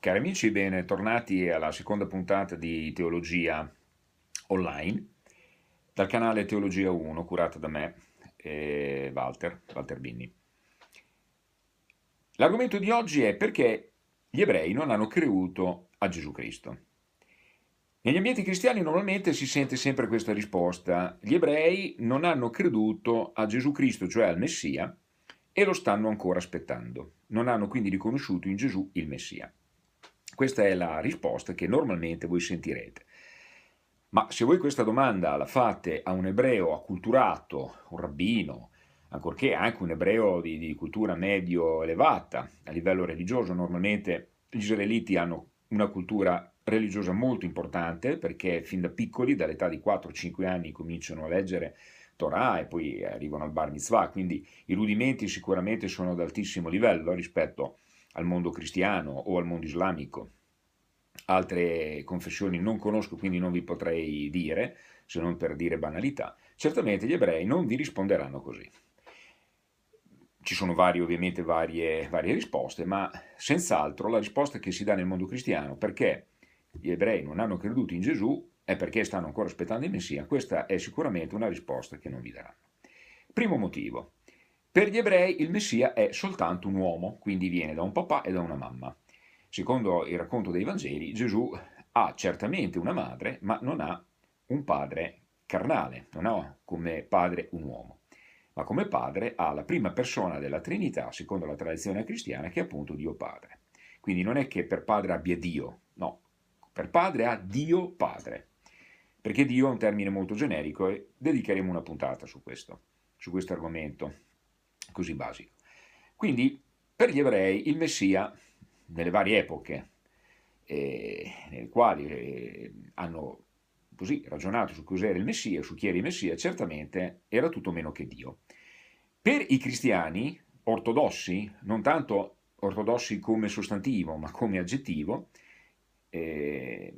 Cari amici, bentornati alla seconda puntata di Teologia Online dal canale Teologia 1 curato da me e Walter, Walter Binni. L'argomento di oggi è perché gli ebrei non hanno creduto a Gesù Cristo. Negli ambienti cristiani normalmente si sente sempre questa risposta. Gli ebrei non hanno creduto a Gesù Cristo, cioè al Messia, e lo stanno ancora aspettando. Non hanno quindi riconosciuto in Gesù il Messia. Questa è la risposta che normalmente voi sentirete. Ma se voi questa domanda la fate a un ebreo acculturato, un rabbino, ancorché anche un ebreo di, di cultura medio elevata a livello religioso, normalmente gli israeliti hanno una cultura religiosa molto importante perché fin da piccoli, dall'età di 4-5 anni, cominciano a leggere Torah e poi arrivano al Bar Mitzvah, quindi i rudimenti sicuramente sono ad altissimo livello rispetto al mondo cristiano o al mondo islamico. Altre confessioni non conosco, quindi non vi potrei dire, se non per dire banalità. Certamente gli ebrei non vi risponderanno così. Ci sono varie, ovviamente varie, varie risposte, ma senz'altro la risposta che si dà nel mondo cristiano, perché gli ebrei non hanno creduto in Gesù, è perché stanno ancora aspettando il Messia. Questa è sicuramente una risposta che non vi daranno. Primo motivo. Per gli ebrei il Messia è soltanto un uomo, quindi viene da un papà e da una mamma. Secondo il racconto dei Vangeli, Gesù ha certamente una madre, ma non ha un padre carnale, non ha come padre un uomo ma come padre ha la prima persona della Trinità, secondo la tradizione cristiana, che è appunto Dio Padre. Quindi non è che per padre abbia Dio, no, per padre ha Dio Padre, perché Dio è un termine molto generico e dedicheremo una puntata su questo, su questo argomento così basico. Quindi per gli ebrei il Messia, nelle varie epoche eh, nelle quali eh, hanno così ragionato su cos'era il Messia, su chi era il Messia, certamente era tutto meno che Dio. Per i cristiani ortodossi, non tanto ortodossi come sostantivo, ma come aggettivo, eh,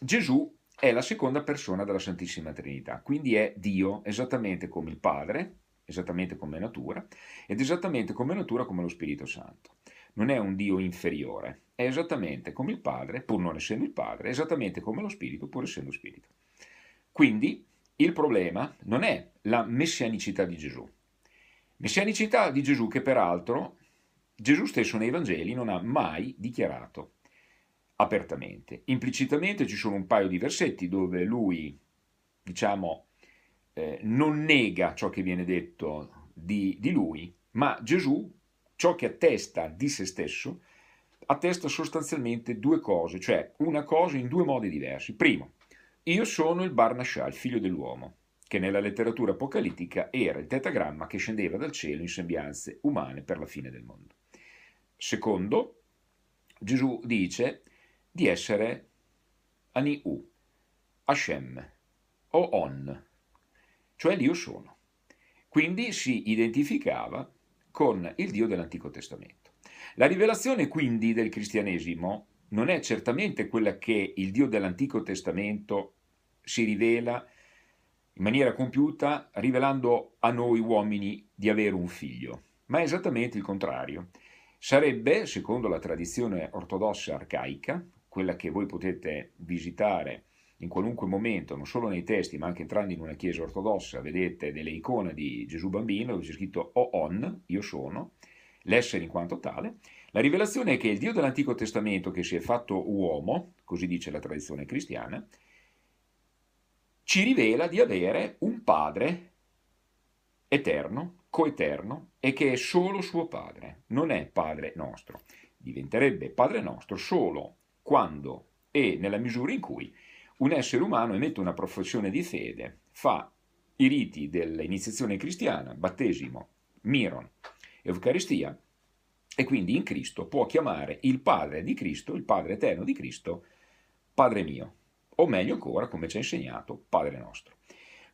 Gesù è la seconda persona della Santissima Trinità, quindi è Dio esattamente come il Padre, esattamente come natura, ed esattamente come natura come lo Spirito Santo non è un Dio inferiore, è esattamente come il Padre, pur non essendo il Padre, esattamente come lo Spirito, pur essendo Spirito. Quindi il problema non è la messianicità di Gesù. Messianicità di Gesù che peraltro Gesù stesso nei Vangeli non ha mai dichiarato apertamente. Implicitamente ci sono un paio di versetti dove lui, diciamo, eh, non nega ciò che viene detto di, di lui, ma Gesù ciò che attesta di se stesso attesta sostanzialmente due cose, cioè una cosa in due modi diversi. Primo, io sono il Barnashah, il figlio dell'uomo, che nella letteratura apocalittica era il tetagramma che scendeva dal cielo in sembianze umane per la fine del mondo. Secondo, Gesù dice di essere Aniu, Hashem o On, cioè l'io sono. Quindi si identificava con il Dio dell'Antico Testamento. La rivelazione quindi del cristianesimo non è certamente quella che il Dio dell'Antico Testamento si rivela in maniera compiuta rivelando a noi uomini di avere un figlio, ma è esattamente il contrario. Sarebbe, secondo la tradizione ortodossa arcaica, quella che voi potete visitare in qualunque momento, non solo nei testi, ma anche entrando in una chiesa ortodossa, vedete delle icone di Gesù bambino dove c'è scritto O on, io sono, l'essere in quanto tale. La rivelazione è che il Dio dell'Antico Testamento, che si è fatto uomo, così dice la tradizione cristiana, ci rivela di avere un padre eterno, coeterno, e che è solo suo padre, non è padre nostro. Diventerebbe padre nostro solo quando e nella misura in cui un essere umano emette una professione di fede, fa i riti dell'iniziazione cristiana, battesimo, miron, eucaristia, e quindi in Cristo può chiamare il Padre di Cristo, il Padre eterno di Cristo, Padre mio, o meglio ancora, come ci ha insegnato, Padre nostro.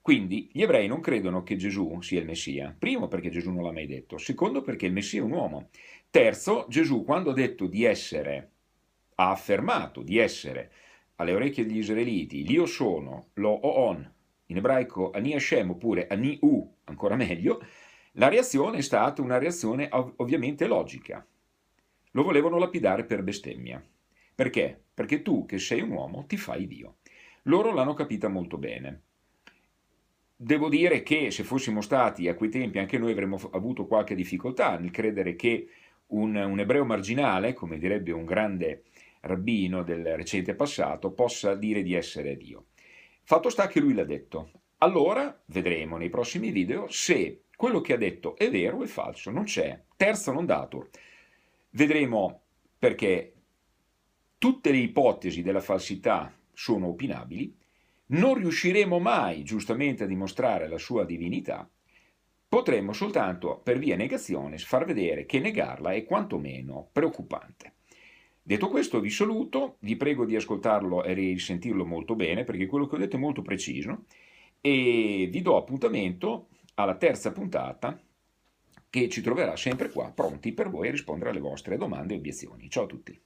Quindi gli ebrei non credono che Gesù sia il Messia, primo perché Gesù non l'ha mai detto, secondo perché il Messia è un uomo, terzo Gesù quando ha detto di essere, ha affermato di essere alle orecchie degli israeliti, l'io sono, lo oon, in ebraico ani Hashem oppure ani u, ancora meglio, la reazione è stata una reazione ov- ovviamente logica. lo volevano lapidare per bestemmia. Perché? Perché tu, che sei un uomo, ti fai Dio. Loro l'hanno capita molto bene. Devo dire che se fossimo stati a quei tempi anche noi avremmo avuto qualche difficoltà nel credere che un, un ebreo marginale, come direbbe un grande rabbino del recente passato, possa dire di essere Dio. Fatto sta che lui l'ha detto. Allora vedremo nei prossimi video se quello che ha detto è vero o è falso. Non c'è terzo non dato. Vedremo perché tutte le ipotesi della falsità sono opinabili, non riusciremo mai giustamente a dimostrare la sua divinità, potremmo soltanto per via negazione far vedere che negarla è quantomeno preoccupante. Detto questo vi saluto, vi prego di ascoltarlo e risentirlo molto bene perché quello che ho detto è molto preciso e vi do appuntamento alla terza puntata che ci troverà sempre qua pronti per voi a rispondere alle vostre domande e obiezioni. Ciao a tutti.